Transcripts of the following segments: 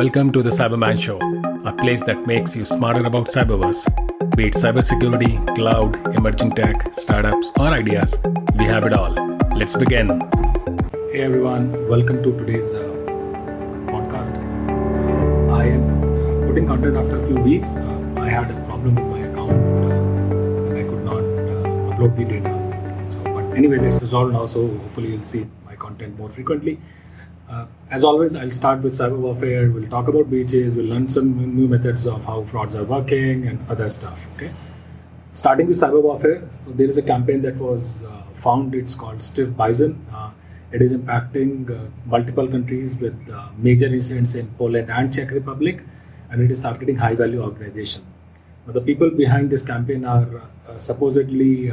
Welcome to the Cyberman Show, a place that makes you smarter about cyberverse. Be it cybersecurity, cloud, emerging tech, startups, or ideas, we have it all. Let's begin. Hey everyone, welcome to today's uh, podcast. Uh, I am uh, putting content after a few weeks. Uh, I had a problem with my account uh, and I could not uh, upload the data. So, but anyways, it's resolved now, so hopefully you'll see my content more frequently. Uh, as always, I'll start with cyber warfare. We'll talk about breaches. We'll learn some new methods of how frauds are working and other stuff. Okay. Starting with cyber warfare, so there is a campaign that was uh, found. It's called Stiff Bison. Uh, it is impacting uh, multiple countries with uh, major incidents in Poland and Czech Republic, and it is targeting high-value organization. Now, the people behind this campaign are uh, supposedly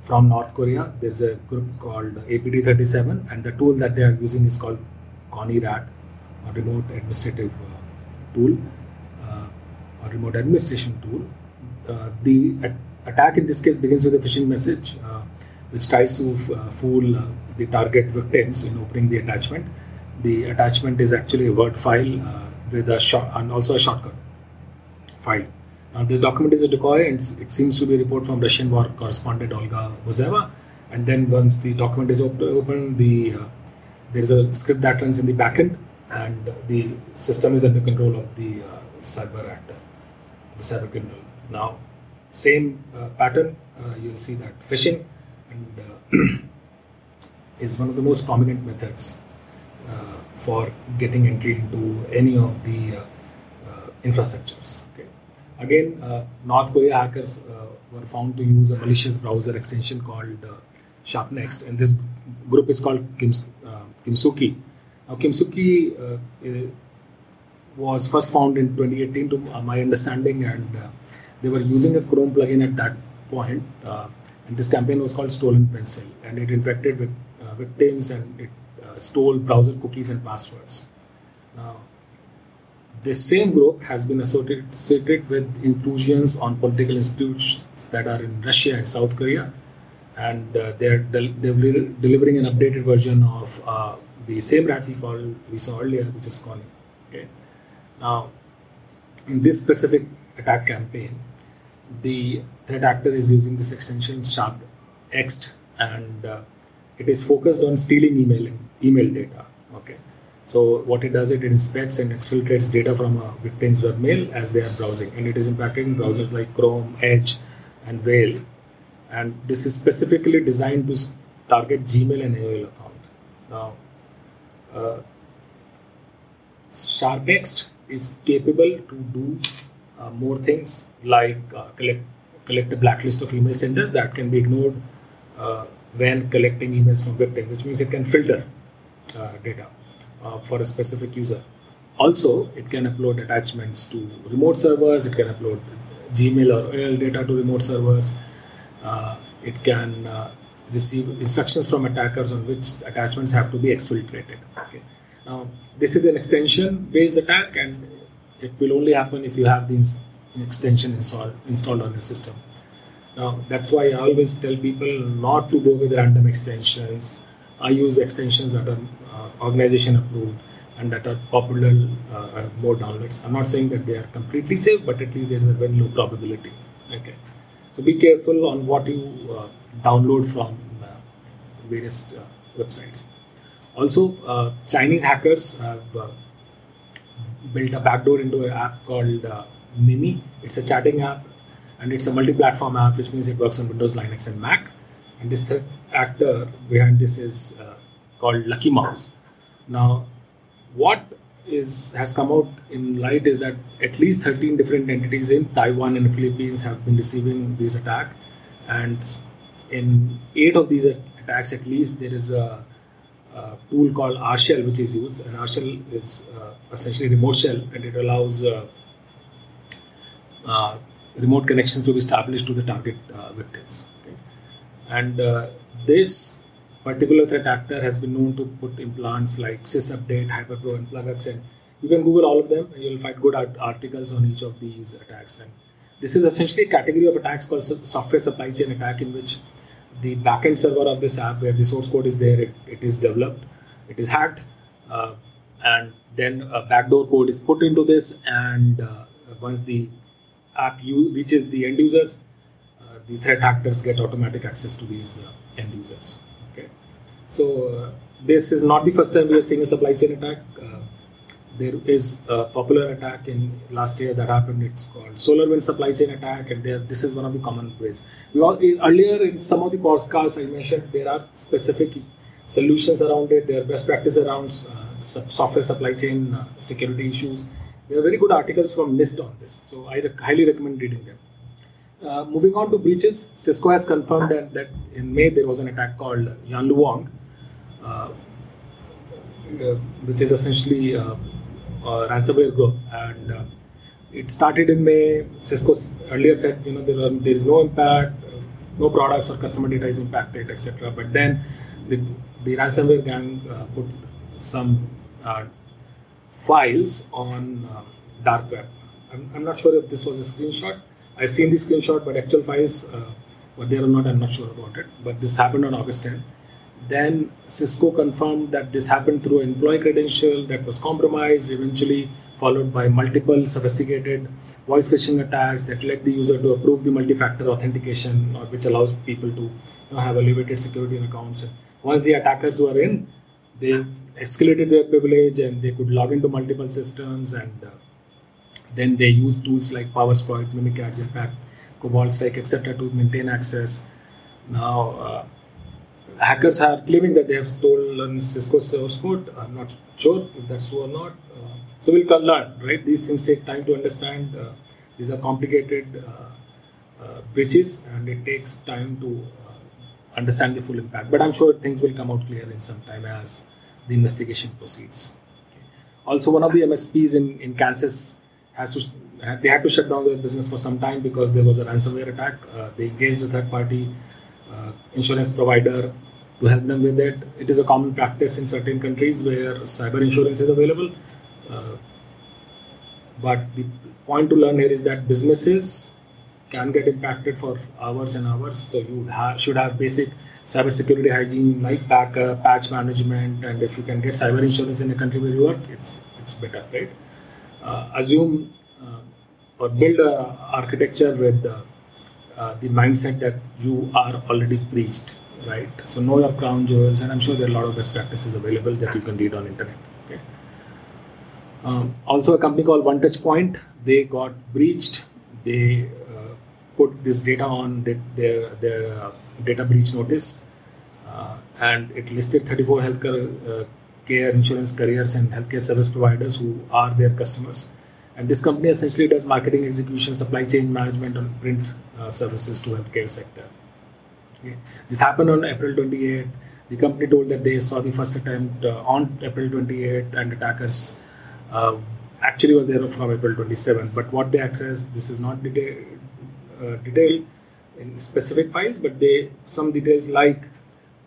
from North Korea. There's a group called APT37, and the tool that they are using is called Konni RAT, a remote administrative uh, tool, uh, or remote administration tool. Uh, the attack in this case begins with a phishing message, uh, which tries to uh, fool uh, the target victims in opening the attachment. The attachment is actually a Word file with a short and also a shortcut file. Now, this document is a decoy, and it seems to be a report from Russian war correspondent Olga Bozheva. And then once the document is op- open, the uh, there is a script that runs in the backend, and the system is under control of the uh, cyber actor, the cyber criminal. Now, same uh, pattern. Uh, you'll see that phishing and uh, is one of the most prominent methods uh, for getting entry into any of the infrastructures. Again, uh, North Korea hackers uh, were found to use a malicious browser extension called uh, SharpExt, and this group is called Kim, uh, Kimsuky. Now, Kimsuky uh, was first found in 2018, to uh, my understanding, and they were using a Chrome plugin at that point. point, and this campaign was called Stolen Pencil, and it infected with, victims and it stole browser cookies and passwords. Now, this same group has been associated with intrusions on political institutions that are in Russia and South Korea, and uh, they're del- del- delivering an updated version of uh, the same rat we called we saw earlier, which is Konni. Okay, now in this specific attack campaign, the threat actor is using this extension Sharp Ext, and uh, it is focused on stealing email email data. Okay so what it does, it inspects and exfiltrates data from a victim's webmail as they are browsing, and it is impacting browsers like Chrome, Edge, and Whale. And this is specifically designed to target Gmail and AOL account. Now, uh, SharpExt is capable to do uh, more things like uh, collect collect a blacklist of email senders that can be ignored uh, when collecting emails from victims, which means it can filter uh, data uh, for a specific user. Also, it can upload attachments to remote servers, it can upload Gmail or AOL data to remote servers, uh, it can uh, receive instructions from attackers on which attachments have to be exfiltrated. Okay. Now, this is an extension based attack, and it will only happen if you have the extension installed, installed on your system. Now, that's why I always tell people not to go with random extensions. I use extensions that are organization approved and that are popular uh, more downloads. I'm not saying that they are completely safe, but at least there is a very low probability. Okay, so be careful on what you uh, download from uh, various uh, websites. Also, uh, Chinese hackers have uh, built a backdoor into an app called Mimi. It's a chatting app, and it's a multi-platform app, which means it works on Windows, Linux, and Mac. And this threat actor behind this is called Lucky Mouse now, what is has come out in light is that at least 13 different entities in Taiwan and Philippines have been receiving this attack, and in eight of these attacks, at least there is a, a tool called RShell which is used, and RShell is uh, essentially remote shell, and it allows uh, uh, remote connections to be established to the target uh, victims. Okay? And uh, this particular threat actor has been known to put implants like sysupdate, HyperBro, and PlugX, and you can Google all of them, and you'll find good art- articles on each of these attacks. And this is essentially a category of attacks called software supply chain attack, in which the backend server of this app, where the source code is there, it, it is developed, it is hacked. Uh, and then a backdoor code is put into this, and uh, once the app u- reaches the end users, uh, the threat actors get automatic access to these uh, end users. So uh, this is not the first time we are seeing a supply chain attack. Uh, there is a popular attack in last year that happened. It's called SolarWinds supply chain attack, and there this is one of the common ways. We all earlier in some of the podcasts I mentioned there are specific solutions around it. There are best practice around uh, software supply chain security issues. There are very good articles from NIST on this, so I highly recommend reading them. Uh, moving on to breaches, Cisco has confirmed that, that in May there was an attack called Yanluowang, which is essentially uh, a ransomware group, and uh, it started in May. Cisco earlier said, you know, there, are, there is no impact, no products or customer data is impacted, etc. But then the, the ransomware gang put some files on uh, dark web. I'm, I'm, not sure if this was a screenshot. I've seen the screenshot, but actual files, uh, were there or not, I'm not sure about it. But this happened on August 10. Then Cisco confirmed that this happened through employee credential that was compromised, eventually followed by multiple sophisticated voice phishing attacks that led the user to approve the multi-factor authentication, or which allows people to you know, have elevated security in accounts. And once the attackers were in, they escalated their privilege and they could log into multiple systems and uh, then they used tools like PowerSploit, Mimikatz, Impacket, Cobalt Strike, etc. to maintain access. Now, uh, hackers are claiming that they have stolen Cisco source code. I'm not sure if that's true or not. Uh, so we'll learn, right? These things take time to understand. Uh, these are complicated uh, uh, breaches, and it takes time to understand the full impact. But I'm sure things will come out clear in some time as the investigation proceeds. Also, one of the MSPs in, in Kansas has to they had to shut down their business for some time because there was a ransomware attack. Uh, they engaged a third party uh, insurance provider to help them with it. It is a common practice in certain countries where cyber insurance is available. Uh, but the point to learn here is that businesses can get impacted for hours and hours. So you ha- should have basic cybersecurity hygiene like backup, patch management, and if you can get cyber insurance in the country where you work, it's it's better, right? Uh, assume uh, or build a architecture with uh, uh, the mindset that you are already breached, right? So know your crown jewels, and I'm sure there are a lot of best practices available that you can read on internet. Okay. Um, also, a company called One Touch Point, they got breached. They put this data on their their uh, data breach notice, uh, and it listed 34 healthcare uh, care insurance carriers and healthcare service providers who are their customers. And this company essentially does marketing, execution, supply chain management, and print uh, services to healthcare sector. Okay. This happened on April 28th. The company told that they saw the first attempt uh, on April 28th, and attackers uh, actually were there from April 27th. But what they accessed, this is not detailed uh, detail in specific files, but they some details like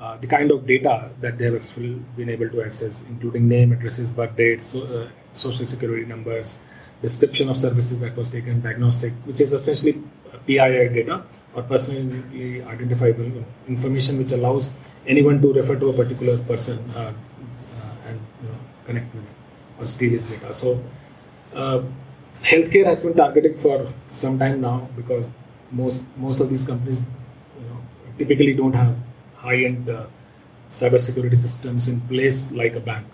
uh, the kind of data that they have been able to access, including name, addresses, birth dates, so, uh, social security numbers, description of services that was taken, diagnostic, which is essentially PII data or personally identifiable information, which allows anyone to refer to a particular person uh, uh, and you know, connect with them or steal his data. So healthcare has been targeted for some time now because most most of these companies you know, typically don't have high-end uh, cybersecurity systems in place like a bank.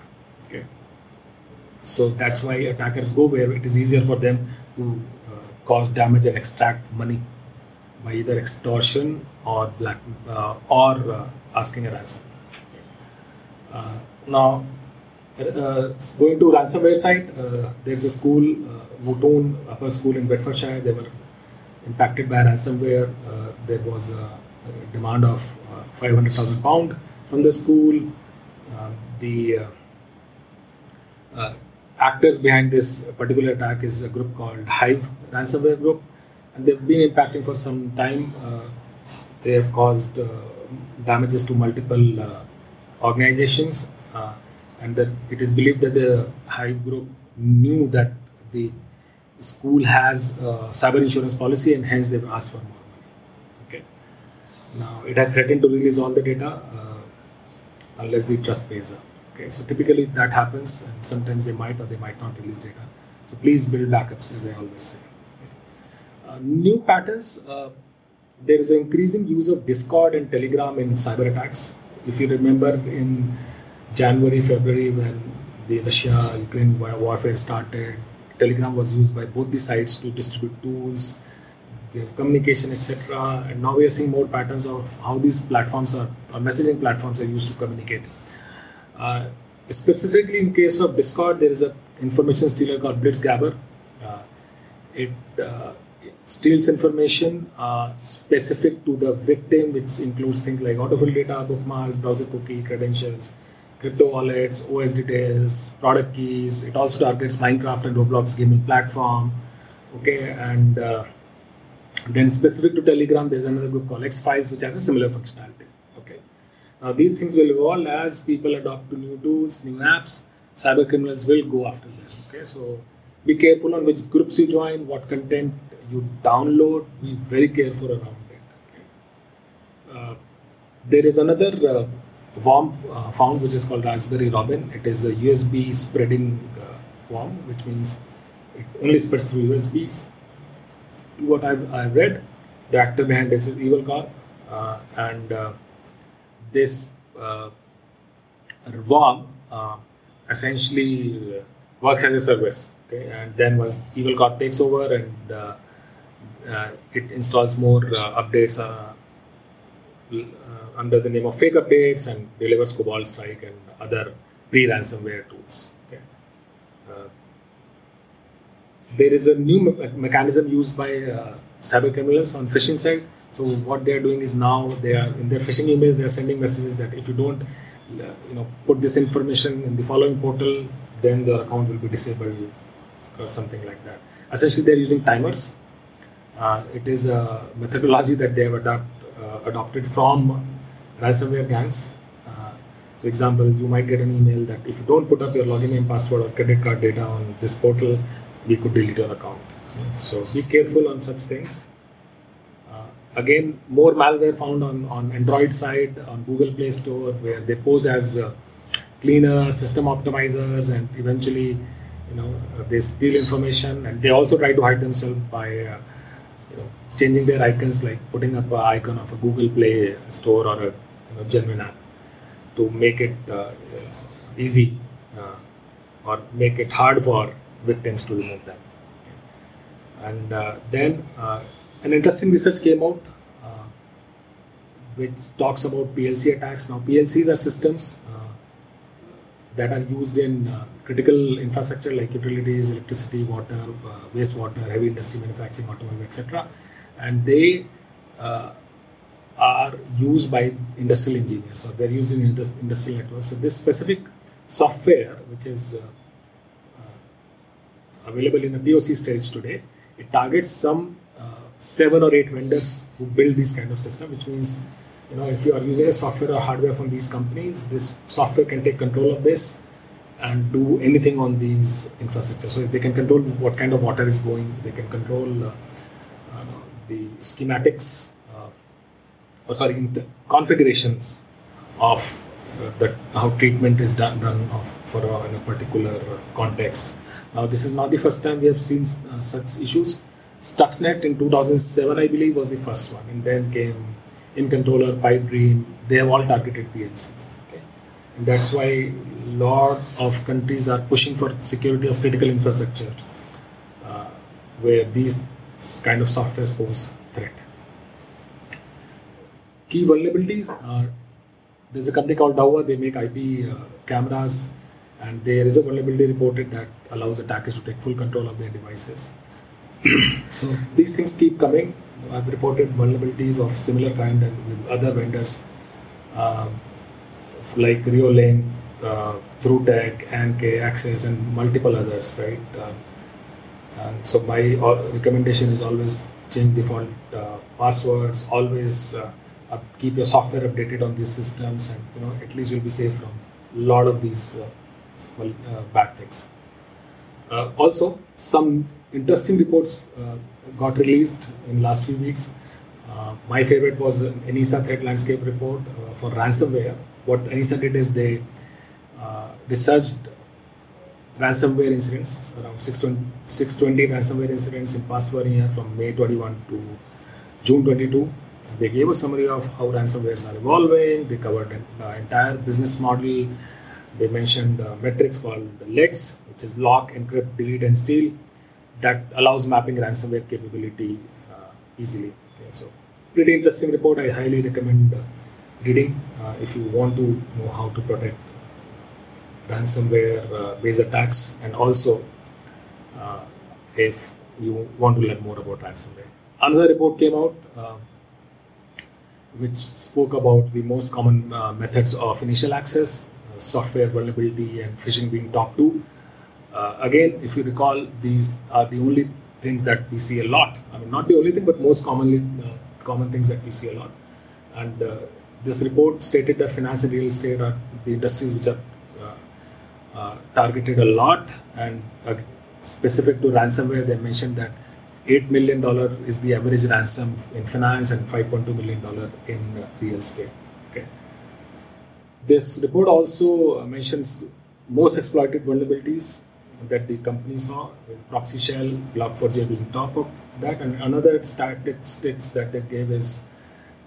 So that's why attackers go where it is easier for them to uh, cause damage and extract money by either extortion or black uh, or uh, asking a ransom. Uh, now, uh, going to ransomware side, there's a school Wootton Upper School in Bedfordshire. They were impacted by ransomware. Uh, there was a, a demand of uh, 500,000 pound from the school. Uh, the uh, actors behind this particular attack is a group called Hive ransomware group, and they've been impacting for some time. Uh, they have caused damages to multiple organizations, and that it is believed that the Hive group knew that the school has a cyber insurance policy and hence they've asked for more money. Okay. Now it has threatened to release all the data uh, unless the trust pays up. Okay, so typically that happens, and sometimes they might or they might not release data. So please build backups, as I always say. Okay. Uh, new patterns. Uh, there is an increasing use of Discord and Telegram in cyber attacks. If you remember in January, February, when the Russia-Ukraine warfare started, Telegram was used by both the sides to distribute tools, give communication, etc. And now we are seeing more patterns of how these platforms are, messaging platforms are used to communicate. Uh, specifically, in case of Discord, there is a information stealer called Blitzscaber. Uh, it, uh, it, steals information uh, specific to the victim, which includes things like autofill data, bookmarks, browser cookie, credentials, crypto wallets, OS details, product keys. It also targets Minecraft and Roblox gaming platform. Okay, and uh, then specific to Telegram, there's another group called X Files, which has a similar functionality. Now these things will evolve as people adopt to new tools, new apps. Cyber criminals will go after them. Okay, so be careful on which groups you join, what content you download. Be very careful around it. Okay? Uh, there is another uh, worm uh, found which is called Raspberry Robin. It is a USB spreading uh, worm, which means it only spreads through USBs what I've, I've read, the actor behind this is Evil Corp, uh, and uh, this uh, worm uh, essentially uh, works as a service. Okay, and then once Evil Corp takes over and uh, it installs more updates under the name of fake updates and delivers Cobalt Strike and other pre-ransomware tools there is a new me- mechanism used by uh, cyber criminals on phishing side. So what they are doing is now they are in their phishing emails they are sending messages that if you don't, you know, put this information in the following portal, then the account will be disabled or something like that. Essentially, they are using timers. Uh, it is a methodology that they have adopt, uh, adopted from ransomware gangs. Uh, for example, you might get an email that if you don't put up your login name, password, or credit card data on this portal, we could delete your account. So be careful on such things. Again, more malware found on, on Android side, on Google Play Store, where they pose as uh, cleaner system optimizers, and eventually, you know, uh, they steal information, and they also try to hide themselves by, uh, you know, changing their icons, like putting up an icon of a Google Play Store or a you know, genuine app, to make it uh, easy uh, or make it hard for victims to remove them. And then an interesting research came out uh, which talks about PLC attacks. Now, PLCs are systems uh, that are used in uh, critical infrastructure like utilities, electricity, water, uh, wastewater, heavy industry, manufacturing, automotive, etc. And they are used by industrial engineers, so they're used in industrial networks. So this specific software, which is available in a POC stage today. It targets some uh, seven or eight vendors who build this kind of system, which means you know if you are using a software or hardware from these companies, this software can take control of this and do anything on these infrastructure. So they can control what kind of water is going. They can control uh, uh, the schematics, uh, or sorry, the configurations of uh, that how treatment is done done of, for a, in a particular uh, context now, this is not the first time we have seen uh, such issues. Stuxnet in 2007, I believe, was the first one, and then came InController, Pipedream. They have all targeted PLCs. Okay? And that's why a lot of countries are pushing for security of critical infrastructure, uh, where these kind of software pose threat. Key vulnerabilities are there's a company called Dahua. They make IP uh, cameras and there is a vulnerability reported that allows attackers to take full control of their devices. so these things keep coming. I've reported vulnerabilities of similar kind and with other vendors uh, like Reolink, uh, TrueTech, ANK, Axis, and multiple others, right? Uh, and so my uh, recommendation is always change default uh, passwords. Always uh, keep your software updated on these systems, and you know at least you'll be safe from a lot of these uh, well, bad things. Also, some interesting reports uh, got released in last few weeks. my favorite was an ENISA threat landscape report for ransomware. What ENISA did is they researched ransomware incidents, around 620, 620 ransomware incidents in past one year from May 21 to June 22. And they gave a summary of how ransomwares are evolving. They covered the entire business model. They mentioned uh, metrics called the LEDS, which is lock, encrypt, delete, and steal, that allows mapping ransomware capability uh, easily. Okay, so, pretty interesting report. I highly recommend uh, reading uh, if you want to know how to protect ransomware based attacks and also if you want to learn more about ransomware. Another report came out uh, which spoke about the most common uh, methods of initial access, uh, software vulnerability, and phishing being top two. Uh, again, if you recall, these are the only things that we see a lot. I mean, not the only thing, but most commonly common things that we see a lot. And this report stated that finance and real estate are the industries which are uh, targeted a lot and uh, specific to ransomware they mentioned that 8 million dollar is the average ransom in finance and 5.2 million dollar in uh, real estate okay this report also mentions most exploited vulnerabilities that the company saw proxy shell log4j being top of that and another statistics that they gave is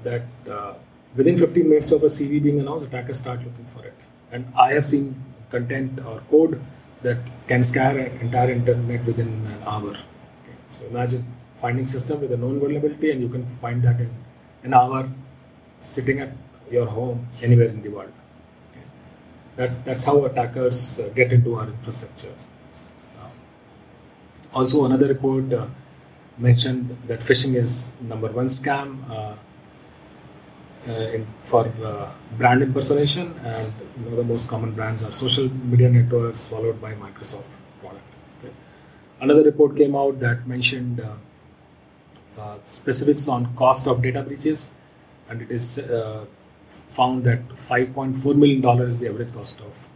that uh, within 15 minutes of a cv being announced attackers start looking for it and i have seen content or code that can scan an entire internet within an hour. Okay. So imagine finding system with a known vulnerability and you can find that in an hour sitting at your home anywhere in the world. That's, that's how attackers uh, get into our infrastructure. Also, another report uh, mentioned that phishing is number one scam. Uh, uh, in, for uh, brand impersonation, and you know the most common brands are social media networks, followed by Microsoft product. Okay. Another report came out that mentioned specifics on cost of data breaches, and it is found that 5.4 million dollars is the average cost of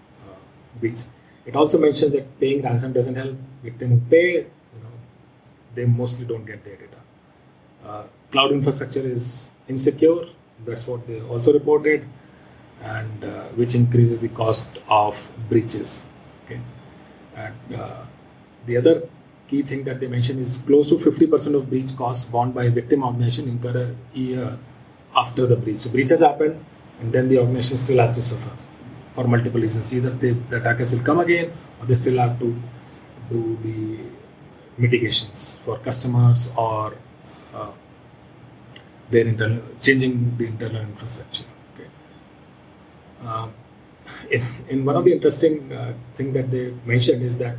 breach. It also mentioned that paying ransom doesn't help. Victim who pay, you know, they mostly don't get their data. Uh, cloud infrastructure is insecure that's what they also reported, and uh, which increases the cost of breaches. Okay, and uh, the other key thing that they mention is close to 50% of breach costs borne by victim organization incur a year after the breach. So breach has happened, and then the organization still has to suffer for multiple reasons. Either they, the attackers will come again, or they still have to do the mitigations for customers or uh, their internal changing the internal infrastructure. Okay. Uh, in, in one of the interesting uh, thing that they mentioned is that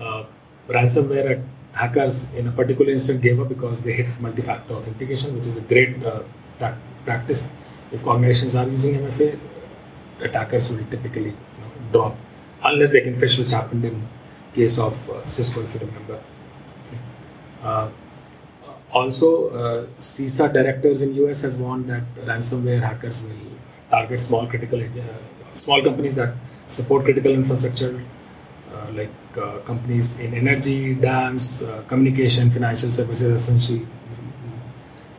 uh, ransomware hackers in a particular instance gave up because they hit multi-factor authentication, which is a great uh, pra- practice. If organizations are using MFA, attackers will typically you know, drop unless they can phish, which happened in case of uh, Cisco, if you remember. Uh, also, uh, CISA directors in US has warned that ransomware hackers will target small critical uh, small companies that support critical infrastructure, uh, like uh, companies in energy, dams, communication, financial services, essentially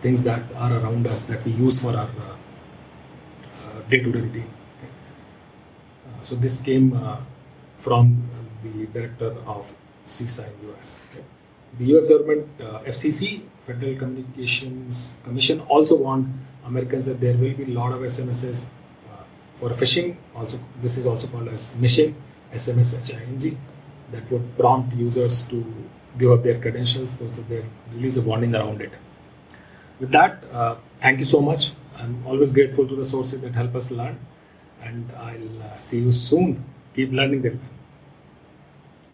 things that are around us that we use for our day-to-day routine. So this came from the director of CISA in US. Okay. The US government, FCC, Federal Communications Commission also warned Americans that there will be a lot of SMSs uh, for phishing. Also, this is also called as smishing, SMSHING, that would prompt users to give up their credentials. So they release a warning around it. With that, uh, thank you so much. I'm always grateful to the sources that help us learn, and I'll uh, see you soon. Keep learning.